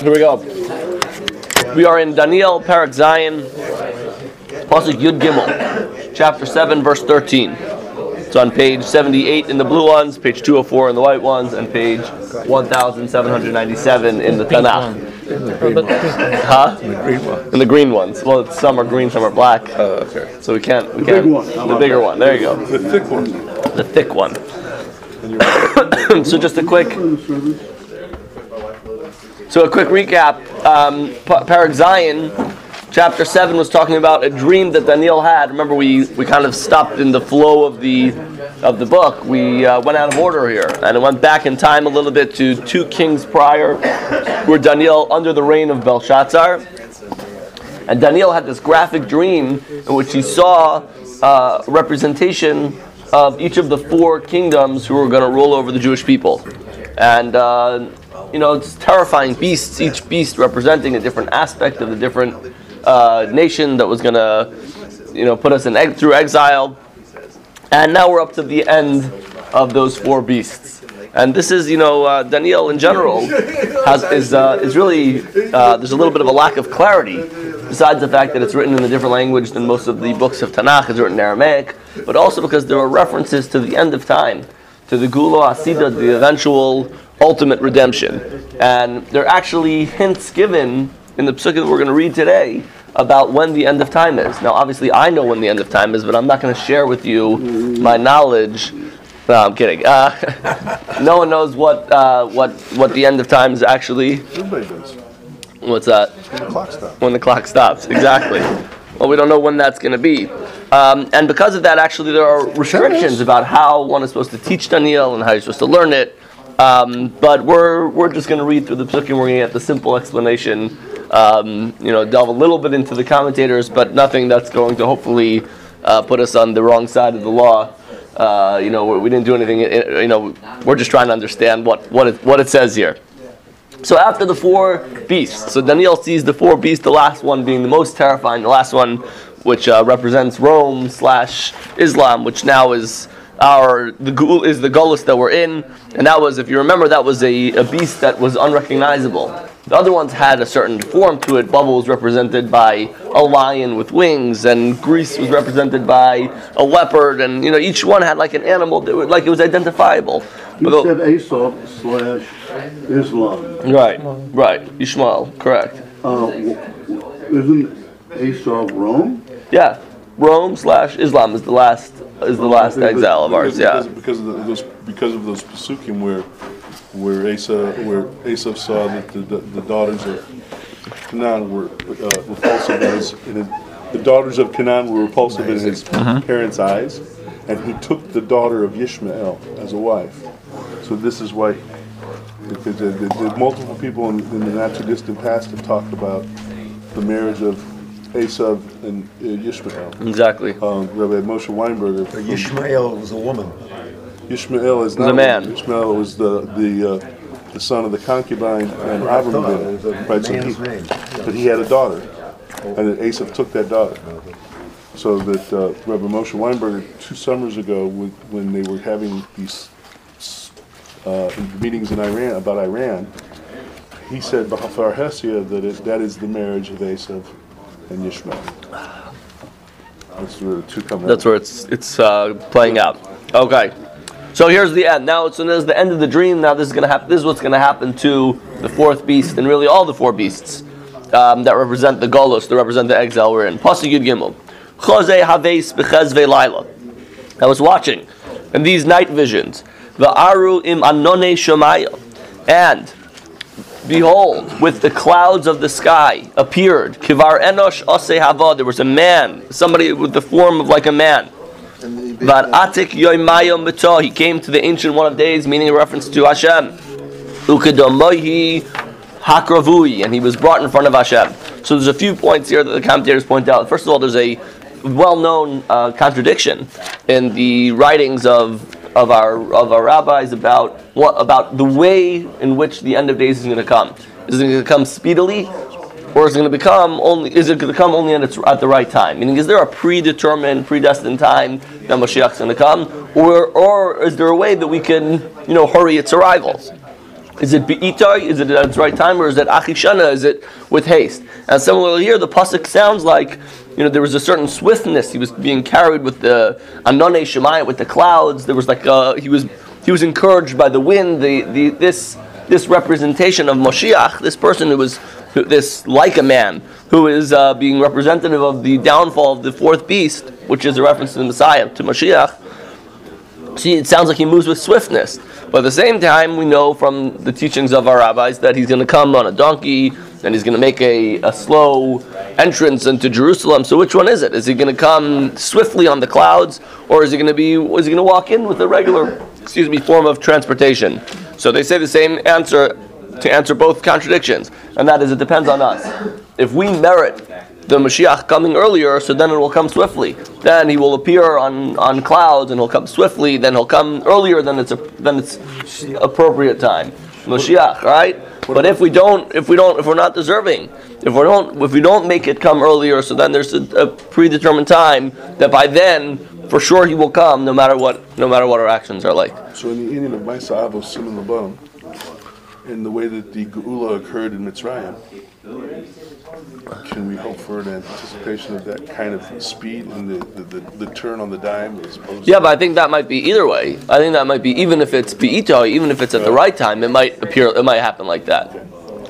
Here we go. We are in Daniel Parak Zayin, Pasuk Yud Gimel, chapter 7, verse 13. It's on page 78 in the blue ones, page 204 in the white ones, and page 1797 in the Tanakh. Huh? In the green ones. Well, some are green, some are black. Oh, okay. So we can't. We can't. The bigger one. There you go. The thick one. The thick one. so just a quick. So a quick recap. Um, Pa- Parak Zayin, chapter seven was talking about a dream that Daniel had. Remember, we, we kind of stopped in the flow of the of the book. We uh, went out of order here, and it went back in time a little bit to two kings prior, where Daniel under the reign of Belshazzar. And Daniel had this graphic dream in which he saw uh, representation of each of the four kingdoms who were going to rule over the Jewish people. And, uh, you know, it's terrifying beasts, each beast representing a different aspect of the different uh, nation that was going to, you know, put us in through exile. And now we're up to the end of those four beasts. And this is, you know, uh, Daniel in general has is uh, is really uh, there's a little bit of a lack of clarity. Besides the fact that it's written in a different language than most of the books of Tanakh, it's written in Aramaic, but also because there are references to the end of time, to the Gula Asida, the eventual ultimate redemption, and there are actually hints given in the psukim that we're going to read today about when the end of time is. Now, obviously, I know when the end of time is, but I'm not going to share with you my knowledge. No, I'm kidding. Uh, no one knows what uh, what what the end of time is actually. Everybody does. What's that? When The clock stops. When the clock stops, exactly. Well, we don't know when that's going to be. Um, and because of that, actually, there are restrictions about how one is supposed to teach Daniel and how you're supposed to learn it. Um, but we're, we're just going to read through the psukim. We're going to get the simple explanation. Um, you know, delve a little bit into the commentators, but nothing that's going to hopefully uh, put us on the wrong side of the law. Uh, you know, we, didn't do anything. uh, You know, we're just trying to understand what what it, what it says here. So after the four beasts, so Daniel sees the four beasts, the last one being the most terrifying, the last one which uh, represents Rome slash Islam, which now is our the gul is the Golis that we're in, and that was, if you remember, that was a, a beast that was unrecognizable. The other ones had a certain form to it. Bavel was represented by a lion with wings, and Greece was represented by a leopard, and you know each one had like an animal that was, like it was identifiable. You But said Esav slash Islam. Right, right. Ishmael, correct. Uh, isn't Esav Rome? Yeah, Rome slash Islam is the last is the last exile of ours. Yeah, Because, because of the, those because of those pasukim where where Asa where Asa saw that the, the, the daughters of Canaan were uh, repulsive in his, in his the daughters of Canaan were repulsive in his parents' eyes, and he took the daughter of Ishmael as a wife. So this is why. Because the, the, the multiple people in, in the not too distant past have talked about the marriage of Asa and uh, Ishmael. exactly. Um, Rabbi Moshe Weinberger. from- Ishmael was a woman. Ishmael is Was a not man. Ishmael was the the uh, the son of the concubine and I Avram it was a Right, so man's he- But he had a daughter, and then Asa took that daughter. So that uh, Rabbi Moshe Weinberger two summers ago, when, when they were having these uh, meetings in Iran about Iran, he said Bahafar Hesia that it, that is the marriage of Asa and Ishmael. That's where the two come. Where it's it's uh, playing out. Okay, so here's the end. Now, so there's the end of the dream. Now this is gonna happen. This is what's gonna happen to the fourth beast, and really all the four beasts um, that represent the Golos, that represent the exile we're in. Pasuk Yud Gimel. Chose Haves Bechezve Laila. I was watching, in these night visions, the Aru im Anone Shemaya, and Behold, with the clouds of the sky appeared. Kivar enosh ose. There was a man, somebody with the form of like a man. Var atik. He came to the ancient one of days, meaning a reference to Hashem. Ukedomohi hakravui, and he was brought in front of Hashem. So there's a few points here that the commentators point out. First of all, there's a well-known uh, contradiction in the writings of of our of our rabbis about what about the way in which the end of days is going to come. Is it going to come speedily, or is it going to become only? Is it going to come only at its, at the right time? Meaning, is there a predetermined, predestined time that Mashiach is going to come, or or is there a way that we can you know hurry its arrival? Is it be'itai? Is it at its right time, or is it achishana? Is it with haste? And similarly here, the pasuk sounds like you know there was a certain swiftness. He was being carried with the anone shemaya with the clouds. There was like uh, he was he was encouraged by the wind. The, the this this representation of Moshiach, this person who was who, this like a man who is uh, being representative of the downfall of the fourth beast, which is a reference to the Messiah to Moshiach. See, it sounds like he moves with swiftness. But at the same time, we know from the teachings of our rabbis that he's going to come on a donkey and he's going to make a, a slow entrance into Jerusalem. So which one is it? Is he going to come swiftly on the clouds, or is he going to be? Is he going to walk in with a regular, excuse me, form of transportation? So they say the same answer to answer both contradictions, and that is it depends on us. If we merit the Mashiach coming earlier, so then it will come swiftly. Then he will appear on, on clouds and he'll come swiftly. Then he'll come earlier than it's a, than it's appropriate time. Mashiach, right? But if we don't, if we don't, if we're not deserving, if we don't, if we don't make it come earlier, so then there's a, a predetermined time that by then, for sure, he will come, no matter what, no matter what our actions are like. So in the Indian of Maisa Avos Simon in the way that the Geula occurred in Mitzrayim, can we hope for an anticipation of that kind of speed and the, the, the, the turn on the dime as opposed Yeah, to but I think that might be either way. I think that might be even if it's beito, even if it's at the right time, it might appear, it might happen like that.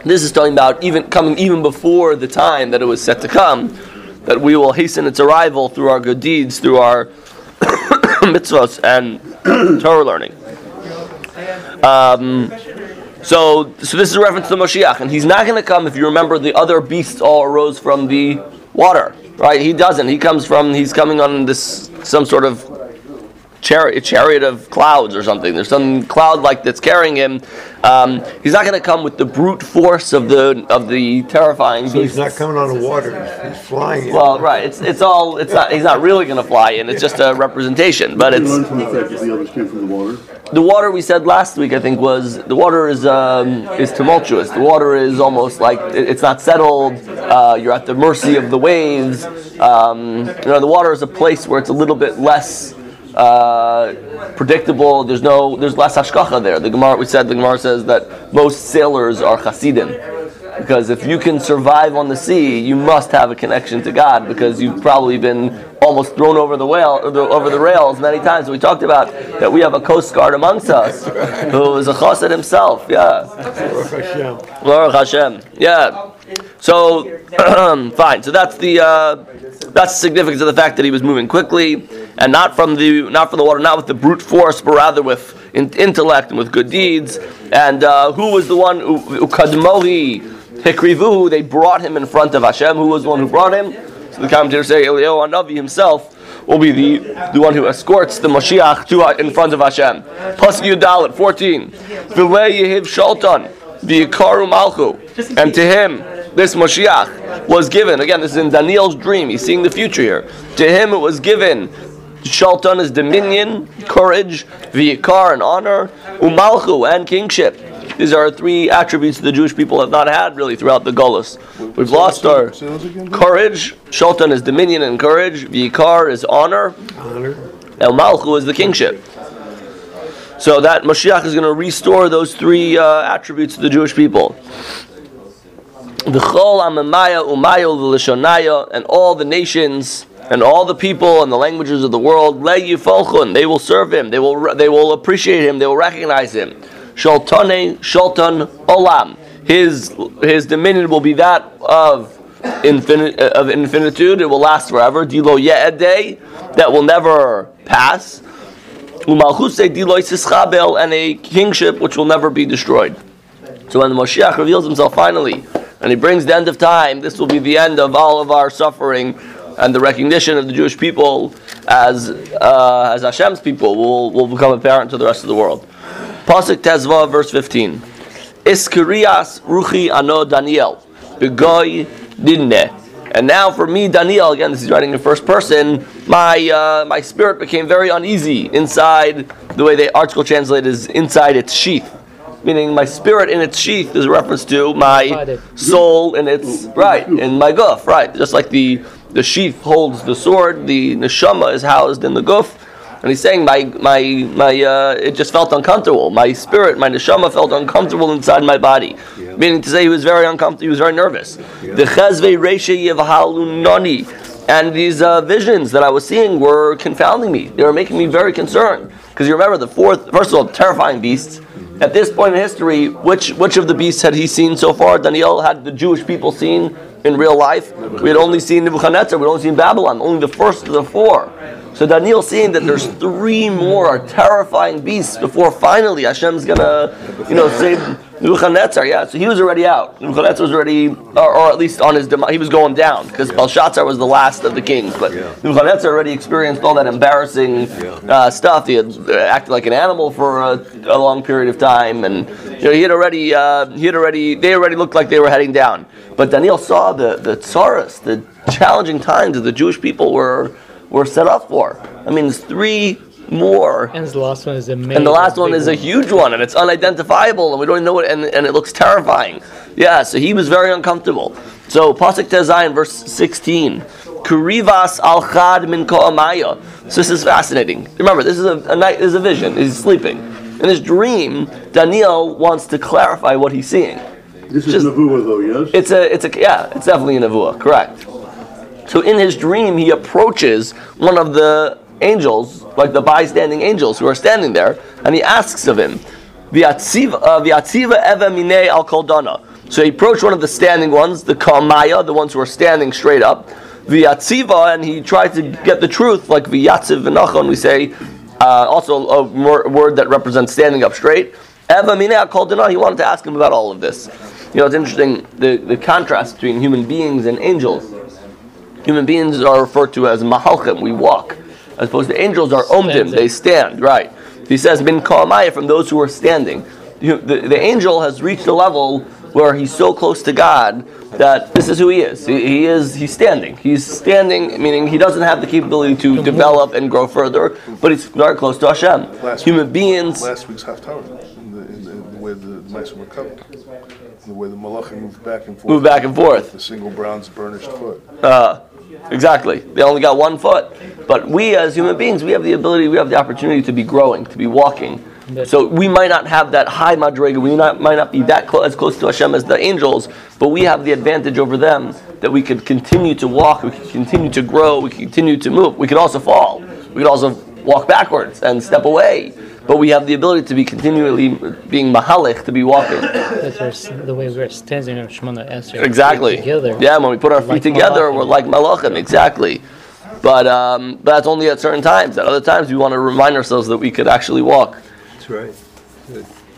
This is talking about even coming even before the time that it was set to come, that we will hasten its arrival through our good deeds, through our mitzvahs and Torah learning. Um, so, so this is a reference to the Moshiach, and he's not going to come. If you remember, the other beasts all arose from the water, right? He doesn't. He comes from. He's coming on this some sort of chariot, chariot of clouds or something. There's some cloud like that's carrying him. Um, he's not going to come with the brute force of the of the terrifying So beasts. he's not coming on the water, he's flying in. Well, right. It's it's all. It's not. He's not really going to fly in. It's just a representation. But it's like that We it's learn from the water. we said last week. I think was the water is um, is tumultuous. The water is almost like it's not settled. Uh, you're at the mercy of the waves. Um, you know, the water is a place where it's a little bit less. Uh, predictable. There's no. There's less hashkacha there. The Gemara. We said the Gemara says that most sailors are chasidim. Because if you can survive on the sea, you must have a connection to God because you've probably been almost thrown over the whale over the rails many times. We talked about that we have a coast guard amongst us who is a chassid himself. Yeah, Baruch Hashem. Yeah. So fine. So that's the uh, that's the significance of the fact that he was moving quickly and not from the not from the water, not with the brute force, but rather with in, intellect and with good deeds. And uh, who was the one who hikrivu? They brought him in front of Hashem. Who was the one who brought him? So the commentators say Eliyahu Hanavi himself will be the, the one who escorts the Mashiach to in front of Hashem. Plus Yudalit 14. V'lei yehiv shaltan v'yikaru malchu. And to him, this Mashiach was given. Again, this is in Daniel's dream. He's seeing the future here. To him, it was given. Shaltan is dominion, courage, v'yikar and honor, umalchu and kingship. These are three attributes the Jewish people have not had really throughout the Golas. We've lost our courage. Shaltan is dominion and courage. V'yikar is honor. Honor. El Malchu is the kingship. So that Mashiach is going to restore those three uh, attributes to the Jewish people. The Chol Amamaya Umayo Lishonaya and all the nations and all the people and the languages of the world Le they will serve him they will they will appreciate him they will recognize him Shaltane Shaltan Olam. His his dominion will be that of infinite of infinitude. It will last forever. Dilo Ye'edeh that will never pass. Umalchuse Dilo Sischabel and a kingship which will never be destroyed. So when the Moshiach reveals himself finally, and he brings the end of time, this will be the end of all of our suffering, and the recognition of the Jewish people as uh, as Hashem's people will, will become apparent to the rest of the world. Pasuk Tezva, verse 15. Iskarias ruchi ano Daniel, begoy dinne. And now for me, Daniel, again, this is writing in first person, my uh, my spirit became very uneasy inside, the way the ArtScroll translated is inside its sheath meaning my spirit in its sheath is a reference to my soul in its right in my guf right just like the the sheath holds the sword the neshama is housed in the guf And he's saying my my my uh, it just felt uncomfortable. My spirit, my neshama felt uncomfortable inside my body. Meaning to say he was very uncomfortable. He was very nervous. The chazve reisha yevhalunani. And these uh, visions that I was seeing were confounding me. They were making me very concerned. Because you remember the fourth, first of all, terrifying beasts. At this point in history, which which of the beasts had he seen so far? Daniel had the Jewish people seen in real life. We had only seen Nebuchadnezzar, we had only seen Babylon, only the first of the four. So Daniel seeing that there's three more terrifying beasts before finally Hashem's gonna, you know, save Nebuchadnezzar. Yeah, so he was already out. Nebuchadnezzar was already, or, or at least on his demise, he was going down because Belshazzar was the last of the kings. But Nebuchadnezzar already experienced all that embarrassing uh, stuff. He had uh, acted like an animal for a, a long period of time, and you know, he had already, uh, he had already, they already looked like they were heading down. But Daniel saw the the tsaras, the challenging times that the Jewish people were were set up for. I mean, there's three more. And the last one is a And the last one is a huge one, and it's unidentifiable, and we don't even know it, and, and it looks terrifying. Yeah, so he was very uncomfortable. So Pasuk Tezayin, verse 16. Kurivas al chad min ko'amaya. So this is fascinating. Remember, this is a, a night. This is a vision. He's sleeping. In his dream, Daniel wants to clarify what he's seeing. This is Just- Nevuah though, yes? It's a, it's a, yeah, it's definitely a nevuah, correct. So in his dream, he approaches one of the angels, like the bystanding angels who are standing there, and he asks of him, "V'yatziva uh, eva minei al koldana." So he approached one of the standing ones, the kamaya, the ones who are standing straight up. V'yatziva, and he tried to get the truth, like v'yatziv v'nachon, we say, uh, also a word that represents standing up straight. Eva minei al koldana, he wanted to ask him about all of this. You know, it's interesting, the, the contrast between human beings and angels. Human beings are referred to as mahalchim, we walk. As opposed to angels are omdim, they stand, right. He says, bin kalamaya, from those who are standing. You- The, the angel has reached a level where he's so close to God that this is who he is. He, he is, he's standing. He's standing, meaning he doesn't have the capability to develop and grow further, but he's very close to Hashem. Last Human week- beings, Last week's Haftarah, in the, in the, in the way the mice were covered, the way the malachim moved back and forth. Move back and forth. The single bronze burnished foot. Uh, exactly. They only got one foot. But we as human beings, we have the ability, we have the opportunity to be growing, to be walking. So we might not have that high madrega, we not, might not be that close, as close to Hashem as the angels, but we have the advantage over them that we could continue to walk, we could continue to grow, we could continue to move. We could also fall. We could also walk backwards and step away. But we have the ability to be continually being mahalik, to be walking. That's our, the way we're standing in Shemona Esrei. Exactly. Together. Yeah, when we put our feet Like together, malachim. we're like malachim. Exactly. But um, but that's only at certain times. At other times, we want to remind ourselves that we could actually walk. That's right.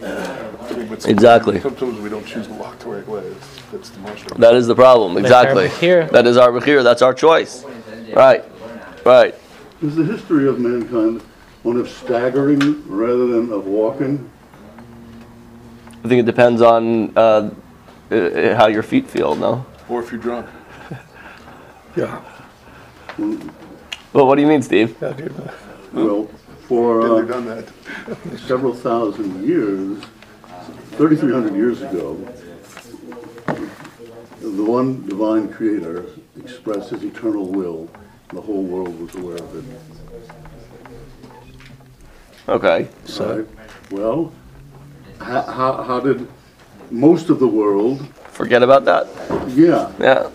But Exactly. Sometimes we don't choose to walk the right way. That's- That's the mushroom. That is the problem. Exactly. bechira. That is our bechir. That's our choice. Right. Right. Is the history of mankind one of staggering rather than of walking? I think it depends on uh, uh, how your feet feel. No. Or if you're drunk. Yeah. Well, what do you mean, Steve? Well, for uh, done that. several thousand years, 3,300 years ago, the one divine creator expressed his eternal will. and The whole world was aware of it. Okay. Right? Well, how, how, how did most of the world, Forget about that. yeah. Yeah.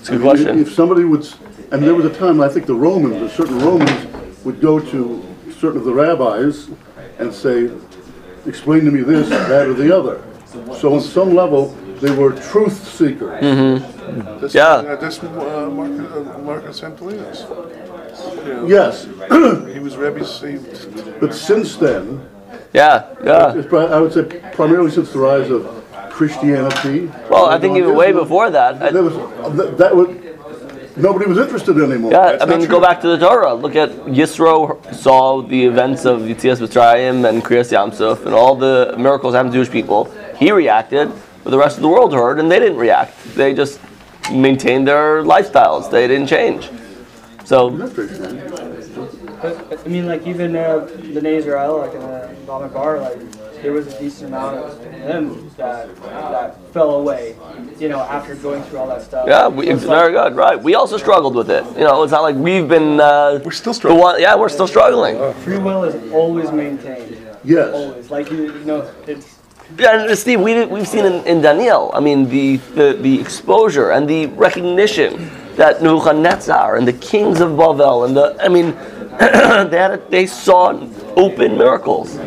It's a good mean, question. If somebody would, s- and there was a time, I think the Romans, or certain Romans would go to certain of the rabbis and say, explain to me this, that, or the other. So on some level, they were truth seekers. That's, Yeah. That's uh, Marcus, uh, Marcus Antonius. You know, Yes, He was Rebbe's, he, but since then, Yeah. Yeah. it's pri- I would say primarily since the rise of Christianity. Well, I think even way before that. I- There was, that- that was, nobody was interested anymore. Yeah, That's I mean, not go true. back to the Torah. Look at Yisro saw the events of Yitzias Mitzrayim and Kriyas Yamsuf and all the miracles happened to Jewish people. He reacted, but the rest of the world heard and they didn't react. They just maintained their lifestyles. They didn't change. So, But, I mean, like even uh, the Israel, like in uh, Bamidbar, like there was a decent amount of them that that fell away, you know, after going through all that stuff. Yeah, we, So it's very like- good. Right. We also struggled with it. You know, it's not like we've been. Uh, We're still struggling. one- yeah, we're still struggling. Free will is always maintained. Yes. Always. Like you, you know, it's Yeah, Steve, we, we've seen in, in Daniel. I mean, the, the the exposure and the recognition that Nebuchadnezzar and the kings of Bavel and the I mean, they had a, they saw open miracles.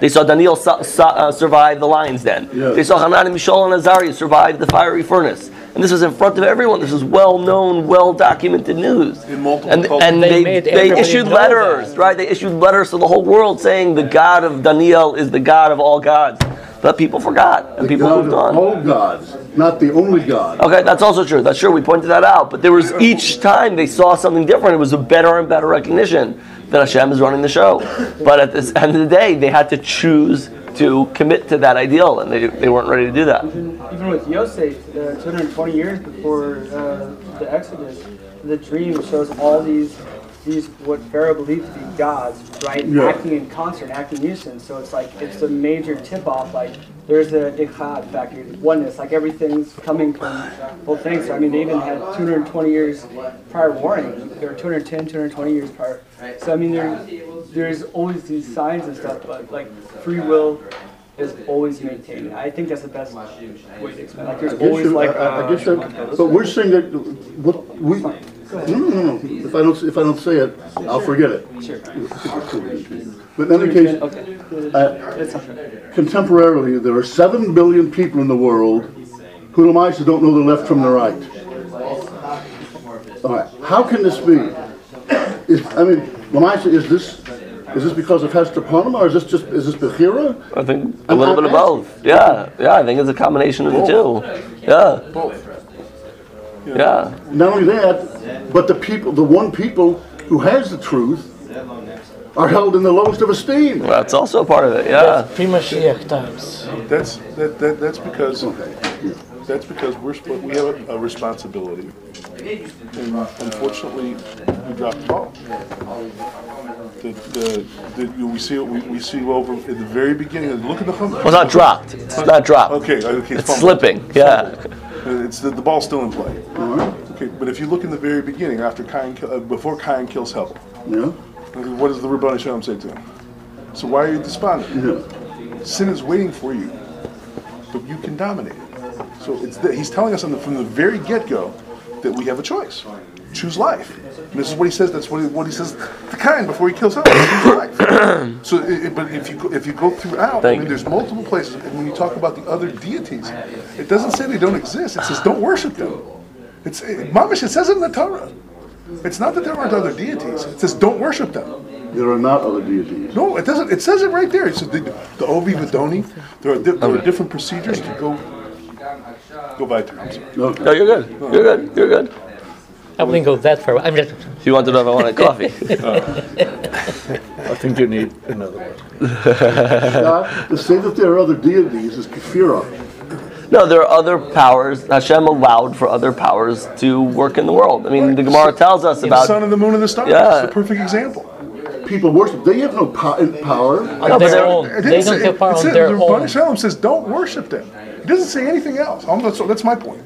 They saw Daniel su- su- uh, survive the lion's den. Yeah. They saw Hanan, Mishael, and Azariah survive the fiery furnace. And this was in front of everyone. This was well-known, well-documented news. In multiple and, and They they, they issued letters, that. right? They issued letters to the whole world saying the God of Daniel is the God of all gods. But people forgot, and people God moved of on. all gods, not the only God. Okay, that's also true. That's true. We pointed that out. But there was each time they saw something different, it was a better and better recognition that Hashem is running the show. But at the end of the day, they had to choose to commit to that ideal, and they, they weren't ready to do that. even with Yosef, uh, 220 years before uh, the Exodus, the dream shows all these these what Pharaoh believed to be gods, right, Yeah. acting in concert, acting in unison. So it's like it's a major tip off. Like there's a ichad factor, oneness. Like everything's coming from both things. So I mean, they even had 220 years prior warning. There were 210, 220 years prior. So I mean, there there's always these signs and stuff, but like free will is always maintained. I think that's the best way to explain. Like there's always like I- I- I uh, guess that- But we're saying that, what, we, no, no, no, no. If I don't, if I don't say it, I'll forget it. Sure. But in any case, Okay. uh, It's okay. contemporarily, there are seven billion people in the world who Lamisa don't know the left from the right. All right, how can this be? Is, I mean, Lamisa, is this, is this because of Hester Panim, or is this just, is this Bechira? I think a I'm little bit of not both. Yeah, yeah, I think it's a combination of the two. Yeah, Both. Yeah. Not only that, but the people, the one people who has the truth are held in the lowest of esteem. That's also part of it. Yeah. Pre-Mashiach times. That's, that, that, that's because, that's because we're, supposed- we have a, a responsibility. And unfortunately, we dropped the ball. The, the, the, you- we see, it- we, we see over at the very beginning, look at the. Well, it's not dropped. It's not dropped. Okay, okay. It's fumbled. slipping. Yeah. It's, the, the ball's still in play. Okay, but if you look in the very beginning, after Cain, kill- uh, before Cain kills Hebel, Yeah? what does the Ribbono Shel Olam say to him? So why are you despondent? Yeah. Sin is waiting for you, but you can dominate it. So it's that he's telling us on the, from the very get-go that we have a choice. Choose life. And this is what he says. That's what he, what he says to Cain before he kills Hebel. Choose life. so, it, it- but if you go, if you go throughout, I mean, you. there's multiple places, and when you talk about the other deities, it doesn't say they don't exist. It says don't worship them. It's it, Mamish. It says it in the Torah. It's not that there aren't other deities. It says don't worship them. There are not other deities. No, it doesn't. It says it right there. It says the, the Ovi Vidoni. There are, di- there are different procedures to go go by through. I'm. Okay. No, you're good. You're good. You're good. I wouldn't go that far. I'm just. If you want to know if I wanted coffee. I think you need another one. God, to say that there are other deities is kafira. No, there are other powers. Hashem allowed for other powers to work in the world. I mean, the Gemara tells us about The about. sun and the moon and the stars. Yeah. It's the perfect example. People worship, they have no po- power. No, but their there- own. It didn't They say- don't have power it on said- their the own. Ribbono Shel Olam says don't worship them. It doesn't say anything else. Um, That's, that's my point.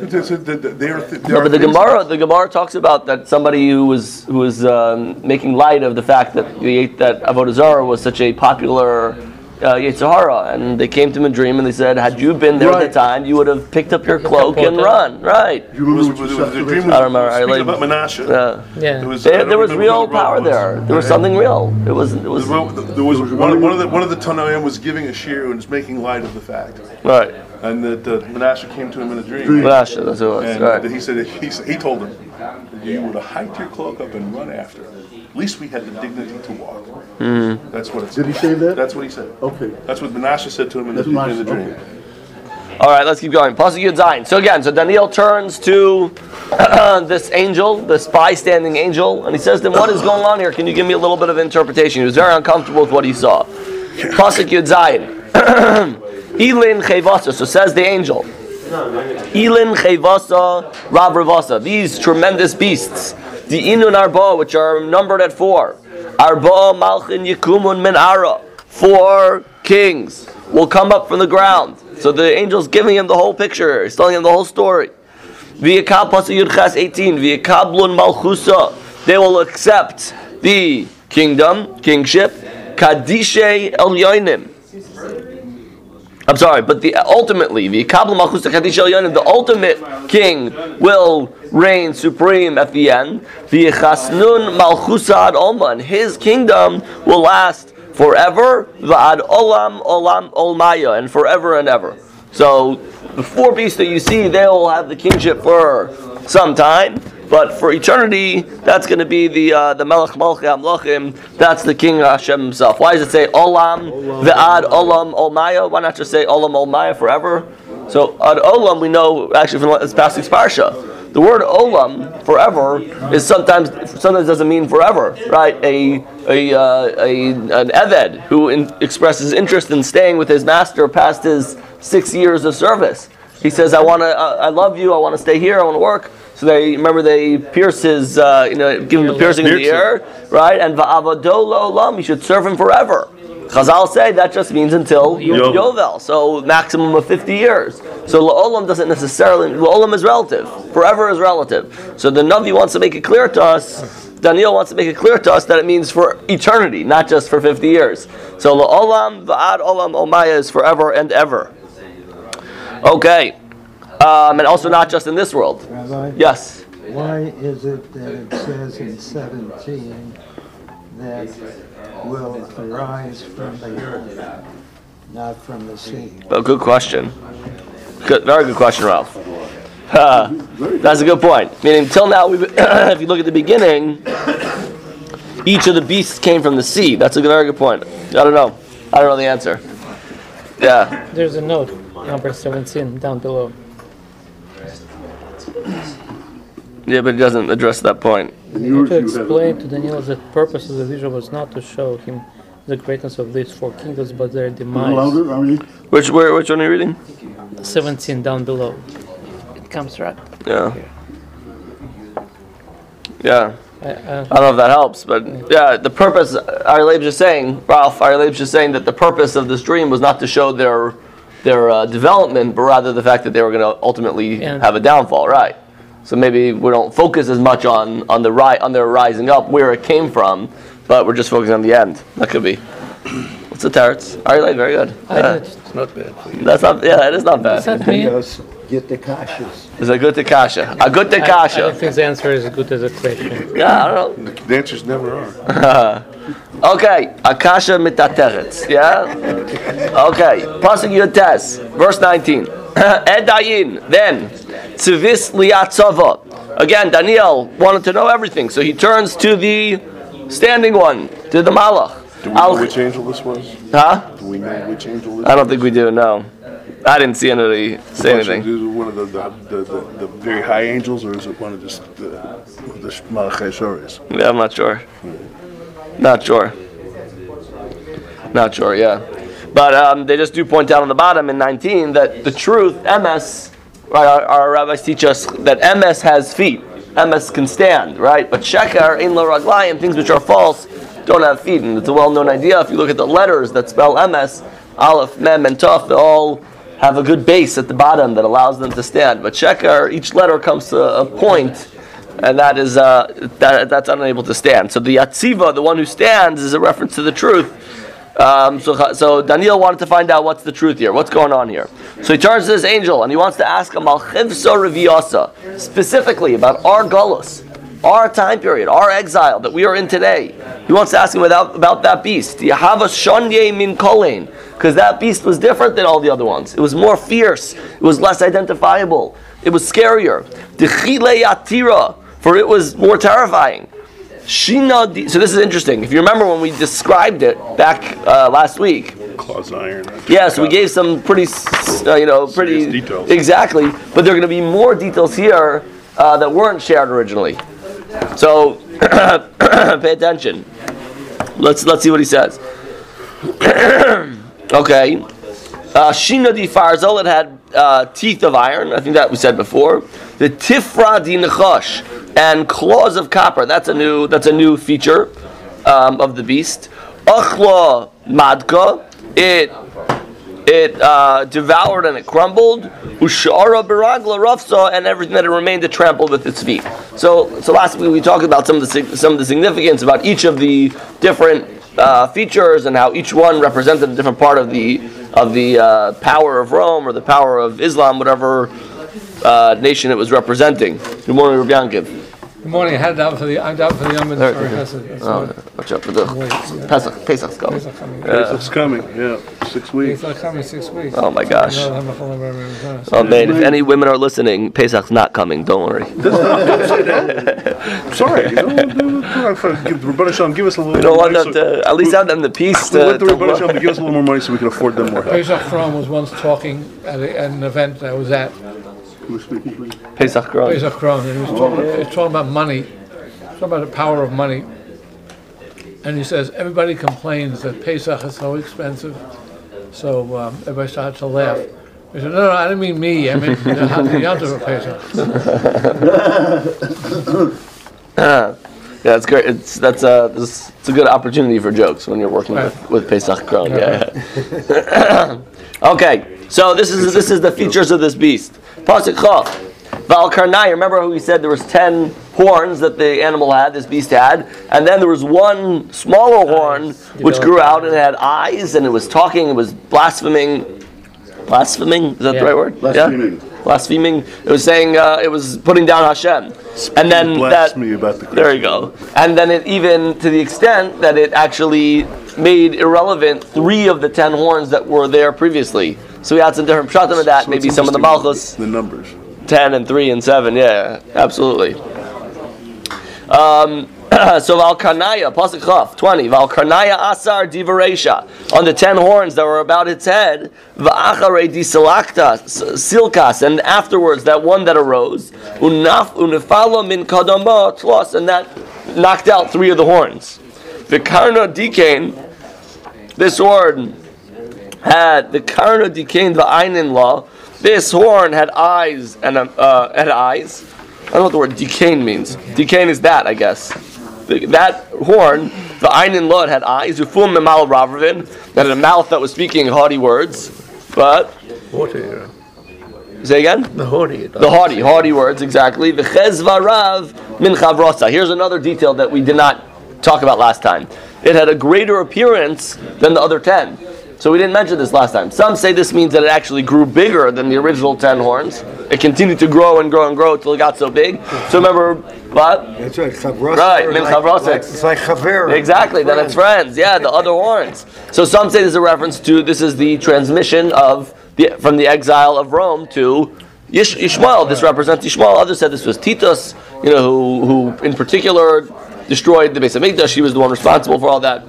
It says that- that They are. th- No, but the Gemara, the Gemara talks about that somebody who was who was um, making light of the fact that the that Avodah Zarah was such a popular uh, Yetzer Hara, and they came to him in a dream and they said, had you been there at the time, you would have picked up your cloak and run. Right? You It was, remember what it you was, the dream was I don't remember. I speaking like- about Menashe. Yeah. Yeah. It was, There, I there was real the power was. there. There was something real. It was. It was. Well, There was one, one of the one of the Tanaim was giving a shir and was making light of the fact, Right. and that uh, Menashe came to him in a dream, Menashe, that's who it was. and Right. he said he, he told him, "You would have hiked your cloak up and run after. At least we had the dignity to walk." Mm-hmm. That's what it Did said. he say that? That's what he said. Okay. That's what Menashe said to him in the, in the dream. okay. All right, let's keep going. Pasuk Yud Zayin. So again, so Daniel turns to this angel, this spy-standing angel, and he says to him, "What is going on here? Can you give me a little bit of interpretation?" He was very uncomfortable with what he saw. Pasuk Yud Zayin. Elin Chevasa. So says the angel. Elin Chevasa Rav Ravasa. These tremendous beasts, the Inun Arba, which are numbered at four. Arba Malchin Yikumun Min Ara. four kings will come up from the ground. So the angel's giving him the whole picture. He's telling him the whole story. V'yakab Yud 18. V'yakablun malchusa. They will accept the kingdom, kingship. Kadishe Elyonim. I'm sorry, but the ultimately the the ultimate king will reign supreme at the end. The Chasnun Malchusa Ad Oman, his kingdom will last forever. Va'ad Olam Olam Olmaya, and forever and ever. So the four beasts that you see, they will have the kingship for some time. But for eternity, that's going to be the uh, the Melech Malchi Amlochim. That's the King Hashem himself. Why does it say Olam Ve'ad Olam Olmaya? Why not just say Olam Olmaya forever? So Ad Olam, we know actually from this past week's parsha. The word Olam, forever, is sometimes sometimes doesn't mean forever, right? A a, uh, a an Eved who in, expresses interest in staying with his master past his six years of service. He says, "I want to, uh, I love you. I want to stay here. I want to work." So they remember they pierce his, uh, you know, give him a piercing in the ear, right? And va'avadolo olam, you should serve him forever. Chazal say that just means until Yovel. Yovel, so maximum of 50 years. So la'olam doesn't necessarily, la'olam is relative. Forever is relative. So the Navi wants to make it clear to us, Daniel wants to make it clear to us that it means for eternity, not just for 50 years. So la'olam, va'ad olam, omaya is forever and ever. Okay. Um, and also not just in this world. Rabbi, Yes. why is it that it says in 17 that will arise from the earth, not from the sea? Well, good question. Good, very good question, Ralph. Uh, that's a good point. I Meaning, until now, we if you look at the beginning, each of the beasts came from the sea. That's a very good point. I don't know. I don't know the answer. Yeah. There's a note, number 17, down below. Yeah, but it doesn't address that point. And You yours, need to have- explain to Daniel that the purpose of the vision was not to show him the greatness of these four kingdoms, but their demise. louder, I mean, Which where, which one are you reading? 17 down below. It comes right. Yeah. Yeah. I, I, I don't know if that helps, but yeah, the purpose, Ari just saying, Ralph, Ari just saying that the purpose of this dream was not to show their their uh, development, but rather the fact that they were going to ultimately Yeah. have a downfall, right? So maybe we don't focus as much on on the ri- on their rising up, where it came from, but we're just focusing on the end. That could be. What's the teretz? Ari very good. I Yeah. did. It's not bad. That's not. Yeah, that is not Is bad. that me? Get the kashas. It's a good kasha. A good I, I don't kasha. think the answer is as good as a question. Yeah, I don't know. The answers never are. Okay, Akasha mitateret. Yeah? Okay, Pasuk Yud Tes. verse 19. Edayin, then, Tzivis liatzava. Again, Daniel wanted to know everything, so he turns to the standing one, to the Malach. Do we know Al- which angel this was? huh? Do we know which angel this was? I don't think we do, no. I didn't see anybody say anything. Is it one of the, the, the, the, the very high angels, or is it one of just the, the Malachi Shoris? Yeah, I'm not sure. Not sure. Not sure, yeah. But um, they just do point out on the bottom in 19 that the truth, Emes, right, our, our rabbis teach us that Emes has feet. Emes can stand, right? But Shekar, in La Raglayim, things which are false, don't have feet. And it's a well known idea. If you look at the letters that spell Emes, Aleph, Mem, and Tuf, they all have a good base at the bottom that allows them to stand. But Shekar, each letter comes to a point and that is uh, that, that's unable to stand. So the yatziva, the one who stands, is a reference to the truth. Um, so, so Daniel wanted to find out what's the truth here, what's going on here. So he turns to this angel and he wants to ask him Malchivso Reviosa, specifically about our gullus, our time period, our exile that we are in today. He wants to ask him about, about that beast. Yahava Shonye Min Kolein, because that beast was different than all the other ones. It was more fierce. It was less identifiable. It was scarier. For it was more terrifying. Shina. di- So this is interesting. If you remember when we described it back uh, last week, Claws iron. Yes, we gave some pretty, uh, you know, pretty Serious details. Exactly, but there are going to be more details here uh, that weren't shared originally. So pay attention. Let's let's see what he says. okay, uh, Shina di Farzel. It had uh, teeth of iron. I think that we said before. The Tifra di Nechash and claws of copper. That's a new that's a new feature um, of the beast. Achla Madka, it it uh, devoured and it crumbled. Ushara Baragla Rafsa, and everything that it remained it trampled with its feet. So, so last week we talked about some of the some of the significance about each of the different uh, features and how each one represented a different part of the of the uh, power of Rome or the power of Islam, whatever uh, nation it was representing. Good morning, Rabbi Yankiv. Good morning. I had it out for the I'm down for the Yom There, Sorry, there. that's it. That's Oh, what- watch out for the Pesach. Pesach's coming. Pesach coming. It's coming, yeah, six weeks. Pesach coming six weeks. Oh my gosh. No, I'm not following very, very fast. Oh man, if any women are listening, Pesach's not coming. Don't worry. Eh? Sorry, you know, give the Ribbono Shel Olam, give us a little We don't want more them to. At least have them the peace so- We to. want the Ribbono Shel Olam to to give us a little more money so we can afford them more. Pesach Krohn was once talking at, a, at an event I was at. Who was speaking. Pesach Krohn. Pesach Krohn, and he was talking, he was talking about money, talking about the power of money. And he says everybody complains that Pesach is so expensive, so um, everybody started to laugh. He said, "No, no, I didn't mean me. I meant the Yom Tov of Pesach." Yeah, that's great. It's that's a it's, it's a good opportunity for jokes when you're working with, with Pesach Krohn. Yeah. okay, so this is this is the features of this beast. Pasuk Chaf. Val Karnai, remember how we said there was ten horns that the animal had, this beast had, and then there was one smaller horn which grew out and it had eyes and it was talking, it was blaspheming. Blaspheming? Is that the right word? Blaspheming. Yeah? Blaspheming. It was saying uh, it was putting down Hashem. And then that Blasphemy about the there you go. And then it even to the extent that it actually made irrelevant three of the ten horns that were there previously. So we had some different pshatim of that, So maybe some of the malchus, The numbers. ten and three and seven. Yeah, absolutely. Um, so Valkarnaya, Pasuk Chaf, 20. Valkarnaya Asar Divaresha. On the ten horns that were about its head, Va'achare Disalakta, Silkas, and afterwards that one that arose, Unaf Unifalo Min Kadama Tlos, and that knocked out three of the horns. Vikarna Dikain, this horn had the Karna Dikain Va'ainin law. This horn had eyes and um, uh, had eyes. I don't know what the word decane means. Decane is that, I guess. The- that horn, the Einin law, had eyes, Ufum Memal Ravravin, that had a mouth that was speaking haughty words. But, Haughty, uh, say again? the haughty. The haughty, haughty words, exactly. The Chezvarav min Chavrosa. Here's another detail that we did not talk about last time. It had a greater appearance than the other ten. So we didn't mention this last time. Some say this means that it actually grew bigger than the original ten horns. It continued to grow and grow and grow until it got so big. So remember, what? It's like chavrosa. Right, min like- like- It's like chaver. Exactly, then it's friends. Yeah, the other horns. So some say this is a reference to this is the transmission of the from the exile of Rome to Yish, Ishmael. This represents Ishmael. Others said this was Titus, you know, who who in particular destroyed the base of Mikdash. He was the one responsible for all that.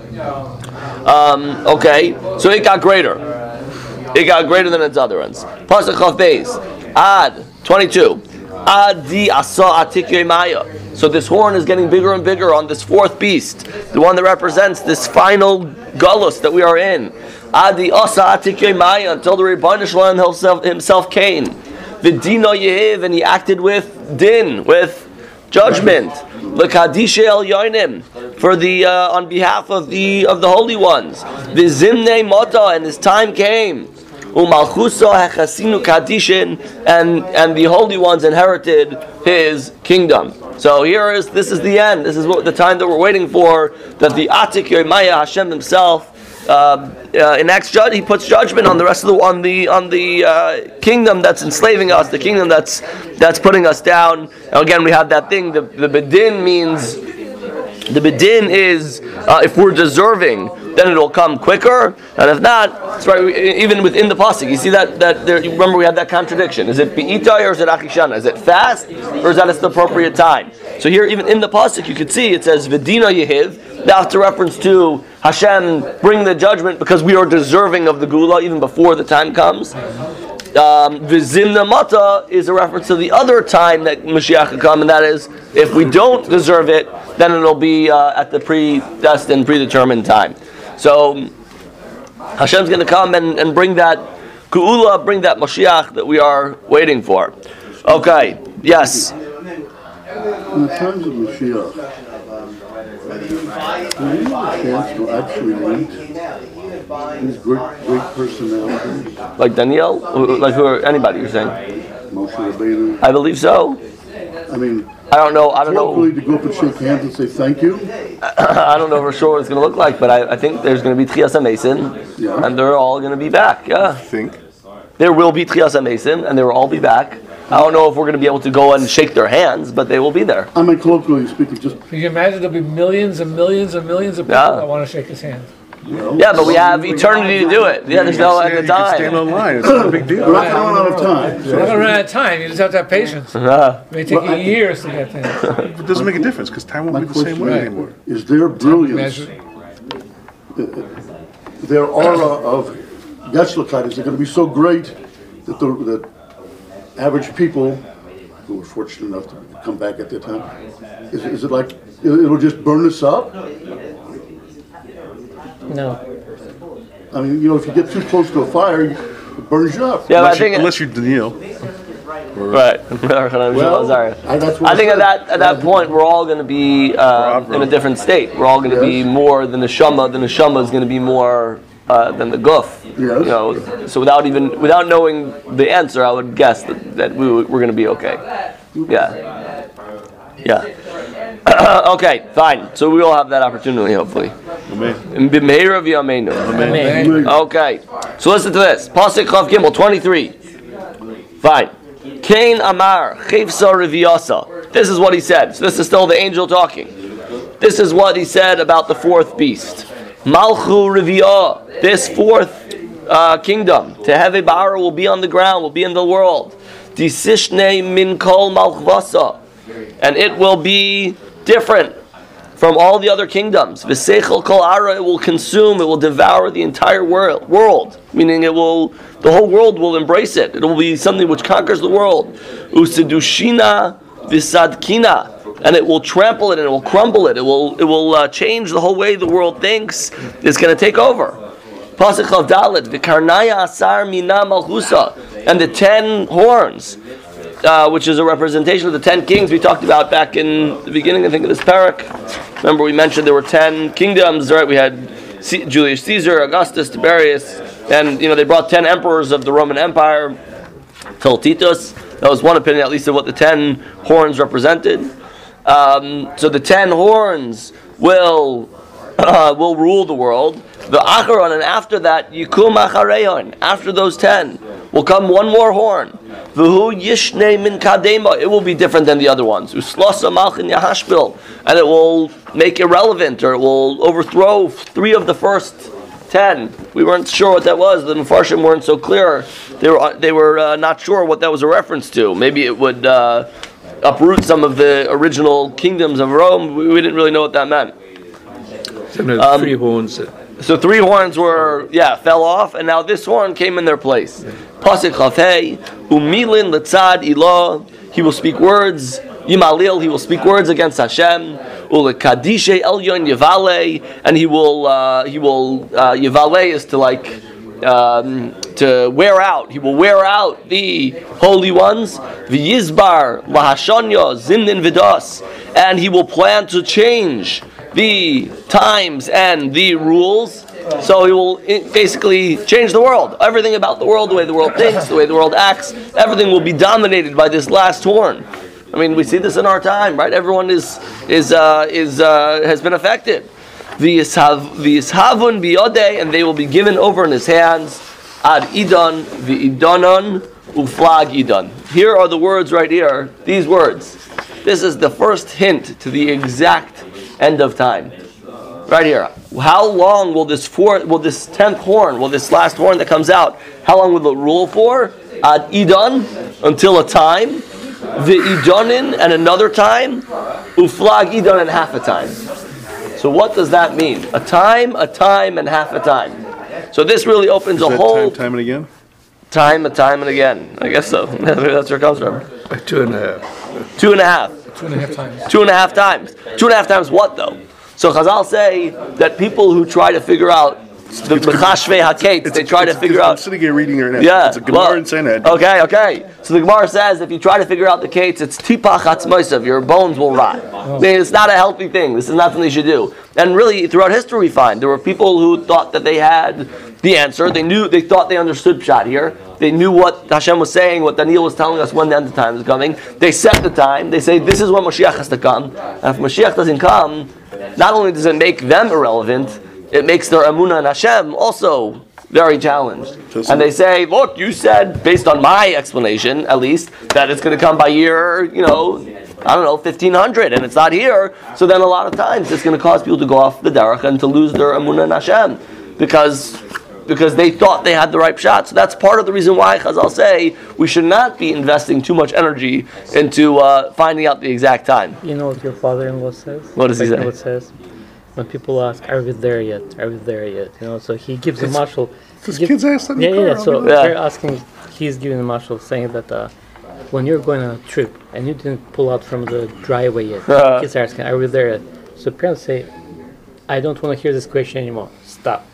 Um, okay, so it got greater. It got greater than its other ones. Pasuk. Ad 22. Ad di asa atikye maya. So this horn is getting bigger and bigger on this fourth beast, the one that represents this final gullus that we are in. Ad di asa maya until the Ribbono Shel Olam himself, himself came. Vidino yehiv and he acted with din, with judgment. Lekadisha el yoinim for the uh, on behalf of the of the holy ones. The zimne mota and his time came. Umalchuso hechasinu kadishin and and the holy ones inherited his kingdom. So here is this is the end. This is what the time that we're waiting for. That the Atik Yermaya Hashem himself. Uh, uh, enacts judge. He puts judgment on the rest of the on the on the uh, kingdom that's enslaving us, the kingdom that's that's putting us down. Now again, we have that thing. The the bedin means the bedin is uh, if we're deserving, then it'll come quicker, and if not, that's right. Even within the pasuk, you see that that there. Remember, we had that contradiction. Is it be'itai or is it achishana? Is it fast or is that it's the appropriate time? So here, even in the pasuk, you could see it says vedina yehiv. That's a reference to Hashem bring the judgment because we are deserving of the gula even before the time comes. Um, Vizimna mata is a reference to the other time that Mashiach will come, and that is if we don't deserve it, then it'll be uh, at the predestined, predetermined time. So Hashem's going to come and, and bring that Ku'ula, bring that Mashiach that we are waiting for. Okay, yes. In the times of Mashiach, chance to actually meet these great, great personalities, Like Daniel? Who- Like who? Are, anybody? You're saying? Moshe Rabbeinu. I believe so. I mean, I don't know. I don't know. hopefully to go up and shake hands and say thank you. I don't know for sure what it's going to look like, but I, I think there's going to be Tchias Mason, Yeah. and they're all going to be back. Yeah, Think. there will be Tchias Mason, and they will all be back. I don't know if we're going to be able to go and shake their hands, but they will be there. I mean, colloquially speaking, just, Can you imagine there'll be millions and millions and millions of people Yeah. that want to shake his hand? you know. Yeah, but we have eternity to do it. Yeah, there's no end You of can stand online, it's not a big We're not gonna run out of time. You're not going to run out of time. You just have to have patience. It Uh, may take you years to get things. It doesn't make a difference, because time won't be the same way is, anymore. is their brilliance, Measure. their aura of Geschlichkeit, is it gonna be so great that the, that average people who were fortunate enough to come back at that time, is, is it like, it- it'll just burn us up? No. I mean, you know, if you get too close to a fire, it burns you up. yeah, but I Unless you- think Unless you're Daniel. right. Well, I- that's I think at that at that point we're all going to be uh, in a different state. We're all going to be more than the shama. The neshama is going to be more uh, than the guf. Yes. You know, so without even without knowing the answer, I would guess that, that we would- we're going to be okay. Yeah. Yeah. okay, fine. So we will have that opportunity, hopefully. Amen. In B'meir of Amen. Okay. So listen to this. Pasuk Chav Gimel 23. Fine. Cain Amar Chivsa Riviyasa. This is what he said. So this is still the angel talking. This is what he said about the fourth beast. Malchu Riviyah. This fourth uh, kingdom, Teheve Ba'ara, will be on the ground, will be in the world. Disishne min kol malchvasa. And it will be different from all the other kingdoms. V'seichel kol ara, it will consume, it will devour the entire world, world. Meaning it will, the whole world will embrace it. It will be something which conquers the world. Usedushina v'sadkina. And it will trample it and it will crumble it. It will, it will uh, change the whole way the world thinks. It's going to take over. Pasuk of Dalit, v'karnaya asar mina malchusa. And the ten horns uh, which is a representation of the ten kings we talked about back in the beginning, I think, of this parak. Remember, we mentioned there were ten kingdoms, right? We had C- Julius Caesar, Augustus, Tiberius, and you know they brought ten emperors of the Roman Empire till Titus. That was one opinion, at least, of what the ten horns represented. Um, so the ten horns will uh, will rule the world. The Acharon, and after that, Yikum Achareon. After those ten, will come one more horn. V'hu Yishne Min Kadema. It will be different than the other ones. Uslosa Malchin Yahashbil, and it will make irrelevant, or it will overthrow three of the first ten. We weren't sure what that was. The Mepharshim weren't so clear. They were they were uh, not sure what that was a reference to. Maybe it would uh, uproot some of the original kingdoms of Rome. We, we didn't really know what that meant. Um, three horns. So three horns were yeah fell off, and now this horn came in their place. Chafei umilin letzad ilah. He will speak words. Yimalil. He will speak words against Hashem. Ulekadishe elyon yivale, and he will uh, he will uh, yivale is to like. Um, to wear out, he will wear out the holy ones. V'yizbar lahashonyo zimnin vidas, and he will plan to change the times and the rules. So he will basically change the world. Everything about the world, the way the world thinks, the way the world acts, everything will be dominated by this last horn. I mean, we see this in our time, right? Everyone is is uh, is uh, has been affected. V'yishavun biyodei, and they will be given over in his hands. Ad idon v'idonon uflag idon. Here are the words right here. These words. This is the first hint to the exact end of time. Right here. How long will this fourth, will this tenth horn, will this last horn that comes out, how long will it rule for? Ad idon until a time. The idonin and another time. Uflag idon and half a time. So what does that mean? A time, a time, and half a time. So this really opens Is a that whole time, time and again? time, a time, and again. I guess so. Maybe that's where it comes from. Two and a half. Two and a half. Two and a half times. Two and a half times. Two and a half times what though? So Chazal say that people who try to figure out the Mechashvei Haketz, they try to figure out. I'm sitting here reading here now. Yeah. It's a Gemara well, in Sanhedrin. Okay, okay. So the Gemara says if you try to figure out the Ketz, it's tipach hatzmoisav, your bones will rot. Oh. I mean, it's not a healthy thing. This is not something you should do. And really, throughout history, we find there were people who thought that they had the answer. They knew, they thought they understood Pshat here. They knew what Hashem was saying, what Daniel was telling us when the end of time is coming. They set the time. They say, this is when Mashiach has to come. And if Mashiach doesn't come, not only does it make them irrelevant, it makes their Emunah and Hashem also very challenged. And they say, look, you said, based on my explanation, at least, that it's going to come by year, you know, I don't know, 1500, and it's not here. So then a lot of times it's going to cause people to go off the derech and to lose their Emunah and Hashem. Because because they thought they had the right shot. So that's part of the reason why Chazal say we should not be investing too much energy into uh, finding out the exact time. You know what your father-in-law says? What does he Like, you say? what says? When people ask, "Are we there yet? Are we there yet?" You know, so he gives a mashal. Because he kids ask that Yeah, yeah. car, yeah. So be they're asking. He's giving a mashal saying that uh, when you're going on a trip and you didn't pull out from the driveway yet, Uh. kids are asking, "Are we there yet?" So parents say, "I don't want to hear this question anymore. Stop."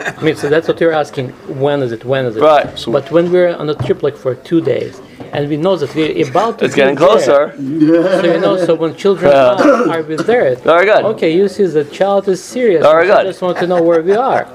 I mean, so that's what you're asking. When is it? When is it? Right. but when we're on a trip like for two days, and we know that we're about to It's be getting there, closer. so you know, so when children Yeah. ask, are we there? Very good. Okay, you see the child is serious. Very so good. just want to know where we are.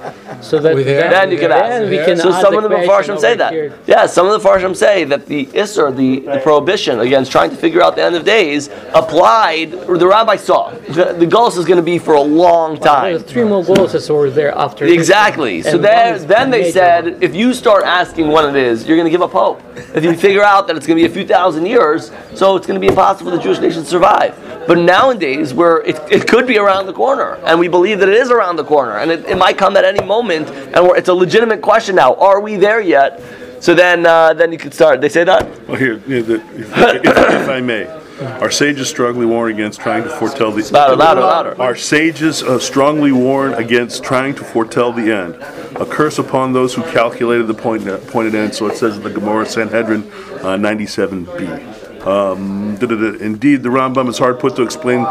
So that We there? Then you can ask. then we can so ask some of the question Mepharshim say that. here. Yeah, some of the Mepharshim say that the Isser, the, the prohibition against trying to figure out the end of days, applied, or the rabbi saw. The, the Gulf is going to be for a long time. There's three more goals that were there after. Exactly. So And one there, is then they said, if you start asking when it is, you're going to give up hope. If you figure out that it's going to be a few thousand years, so it's going to be impossible for the Jewish nation to survive. But nowadays, where it, it could be around the corner, and we believe that it is around the corner, and it, it might come at any moment, and it's a legitimate question now. Are we there yet? So then, uh, then you could start. They say that. Well, here, the, if, if, if I may, our sages strongly warn against trying to foretell the. Louder, louder, louder. Our sages uh, strongly warn against trying to foretell the end. A curse upon those who calculated the point, pointed end. So it says in the Gemara Sanhedrin uh, 97b. Um. Indeed, the Rambam is hard put to explain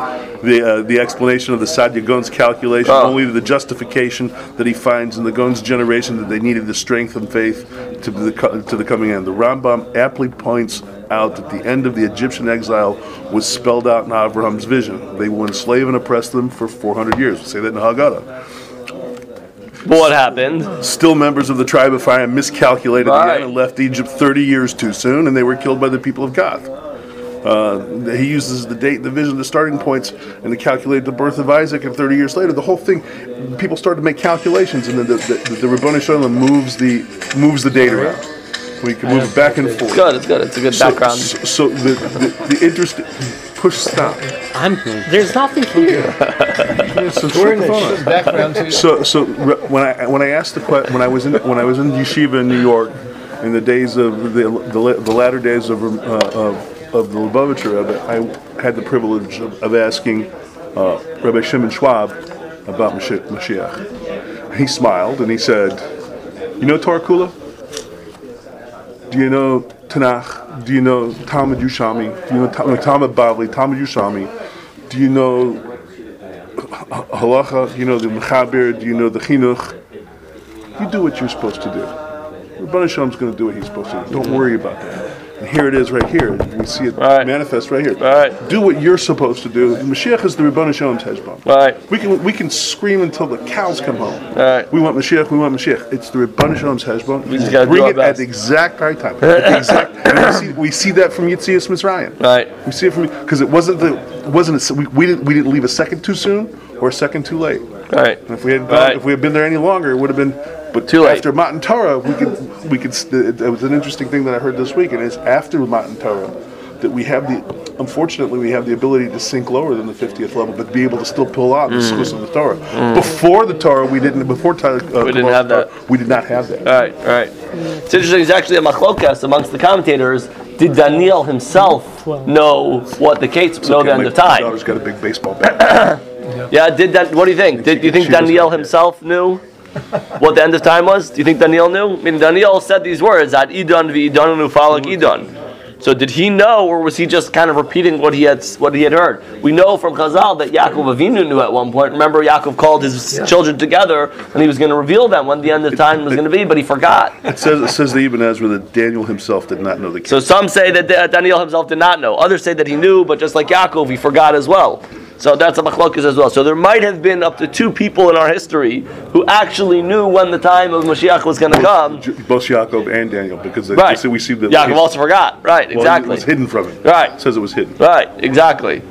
the uh, the explanation of the Saadia Gaon's calculation, Oh. only the justification that he finds in the Gon's generation that they needed the strength and faith to the to the coming end. The Rambam aptly points out that the end of the Egyptian exile was spelled out in Abraham's vision. They will enslave and oppress them for 400 years. We say that in Haggadah. But what happened? Still, members of the tribe of Ephraim miscalculated Right. and left Egypt 30 years too soon, and they were killed by the people of Gath. Uh, he uses the date, the vision, the starting points, and to calculate the birth of Isaac. And 30 years later, the whole thing, people started to make calculations, and then the, the, the, the Ribbono Shel Olam moves the moves the date around. We can move it back and forth. It's good. It's good. It's a good So, background. so, so the, the, the interest, push stop. I'm, there's nothing here. So shut the phone off. Background So, so re- when I when I asked the que- when I was in when I was in yeshiva in New York, in the days of the the, the latter days of uh, of, of the Lubavitcher Rebbe, I had the privilege of, of asking uh, Rabbi Shimon Schwab about Mashi- Mashiach. He smiled and he said, "You know Torah Kula? Do you know Tanakh? Do you know Talmud Yerushalmi? Do you know Ta- Talmud Bavli? Talmud Yerushalmi? Do you know halacha, you know the mechaber, do you know the chinuch? You do what you're supposed to do. Ribbono Shel Olam's going to do what he's supposed to do. Don't worry about that. And here it is right here. We see it Right. manifest right here. Right. Do what you're supposed to do. Mashiach is the Ribbono Shel Olam's heshbon. Right. We can we can scream until the cows come home. Right. We want Mashiach. We want Mashiach. It's the Ribbono Shel Olam's heshbon. We just gotta bring it at the exact right time. The exact, and we see, we see that from Yitzias Mitzrayim. Right. We see it from because it wasn't the it wasn't a, we, we didn't we didn't leave a second too soon or a second too late. Right. And if we had gone, Right. if we had been there any longer, it would have been. But Too late. after Matan Torah, we could we could. It, it was an interesting thing that I heard this week, and it's after Matan Torah that we have the. Unfortunately, we have the ability to sink lower than the 50th level, but be able to still pull out the Mm. source of the Torah. Before the Torah, we didn't. Before Torah, uh, We didn't have that. We did not have that. All right, all right. It's interesting. It's actually a machlokas amongst the commentators. Did Daniel himself know what the case know Okay, the end my of time? daughter's got a big baseball bat. Yeah, did that? What do you think? Did do you think Daniel himself knew what the end of time was? Do you think Daniel knew? I mean, Daniel said these words: "At Idon v'Idonanu falak Idon." So did he know, or was he just kind of repeating what he had what he had heard? We know from Chazal that Yaakov Avinu knew at one point. Remember, Yaakov called his children together, and he was going to reveal them when the end of time was going to be, but he forgot. It says, it says the Ibn Ezra that Daniel himself did not know the So some say that Daniel himself did not know. Others say that he knew, but just like Yaakov, he forgot as well. So that's a machlokas as well. So there might have been up to two people in our history who actually knew when the time of Mashiach was going to come. both Yaakov and Daniel because they, Right. we see that Yaakov also forgot. Right, well, exactly. it was hidden from him. Right. It says it was hidden. Right, exactly.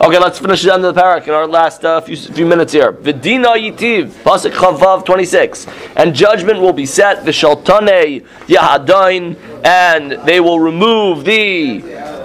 Okay, let's finish the end of the parak in our last uh, few, few minutes here. Vidina yitiv, pasuk chavav twenty six, and judgment will be set. Vishaltane yahadain, and they will remove the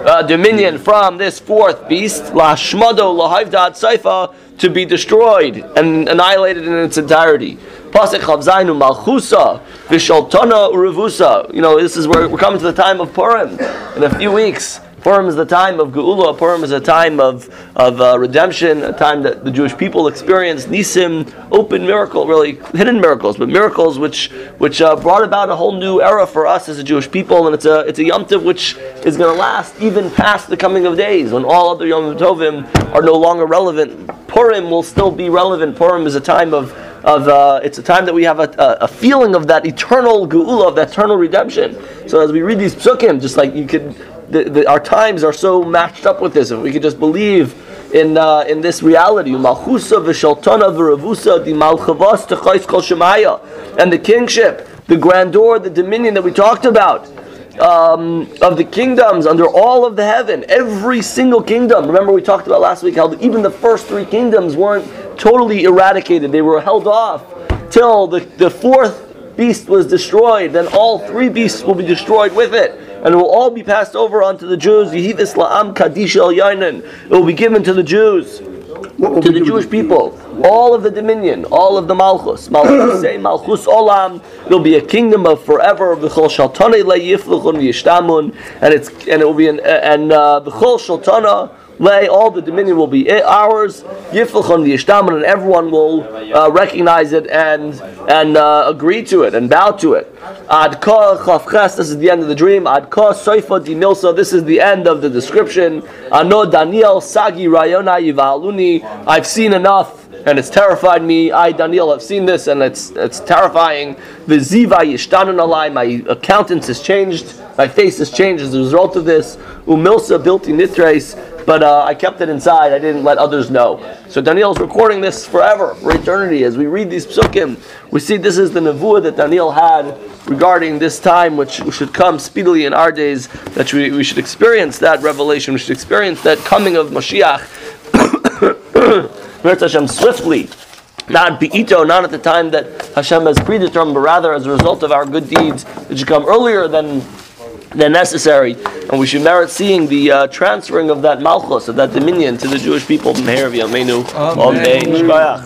uh, dominion from this fourth beast, La lashmado lahavdad saifa, to be destroyed and annihilated in its entirety. Pasuk chavzainu malchusa vishaltana urevusa. You know, this is where we're coming to the time of Purim in a few weeks. Purim is the time of Geula. Purim is a time of, of uh, redemption, a time that the Jewish people experienced Nisim, open miracle, really hidden miracles, but miracles which which uh, brought about a whole new era for us as a Jewish people, and it's a it's a Yom Tov which is going to last even past the coming of days, when all other Yom Tovim are no longer relevant. Purim will still be relevant. Purim is a time of of uh, it's a time that we have a, a, feeling of that eternal geula, of that eternal redemption. So as we read these psukim, just like you could, the, the, our times are so matched up with this. If we could just believe in uh, in this reality, and the kingship, the grandeur, the dominion that we talked about. Um, of the kingdoms under all of the heaven, every single kingdom. Remember, we talked about last week how even the first three kingdoms weren't totally eradicated, they were held off till the, the fourth beast was destroyed. Then all three beasts will be destroyed with it, and it will all be passed over onto the Jews. Yehivis la'am kadish el yainin. It will be given to the Jews, to the Jewish people. All of the dominion, all of the malchus, malchus say malchus olam. It'll be a kingdom of forever. V'chol shaltane le'yifluchun v'yishtamun, and it's and it will be an and uh, v'chol shaltana lay all the dominion will be ours. Yifluchun v'yishtamun, and everyone will uh, recognize it and and uh, agree to it and bow to it. Ad ka chavches. This is the end of the dream. Ad ka soifa di milsa. This is the end of the description. Ano Daniel sagi rayona yivaluni. I've seen enough and it's terrified me. I, Daniel, have seen this, and it's it's terrifying. V'ziva yishtanun alai. My accountants has changed. My face has changed as a result of this. Umilsa bilti nitres. But uh, I kept it inside. I didn't let others know. So Daniel's recording this forever, for eternity. As we read these psukim, we see this is the nevuah that Daniel had regarding this time, which should come speedily in our days. That we, we should experience that revelation. We should experience that coming of Mashiach. Swiftly, not beito, not at the time that Hashem has predetermined, but rather as a result of our good deeds, it should come earlier than than necessary, and we should merit seeing the uh, transferring of that malchus, of that dominion, to the Jewish people. Meher v'yameinu. Amen. Shkoyach.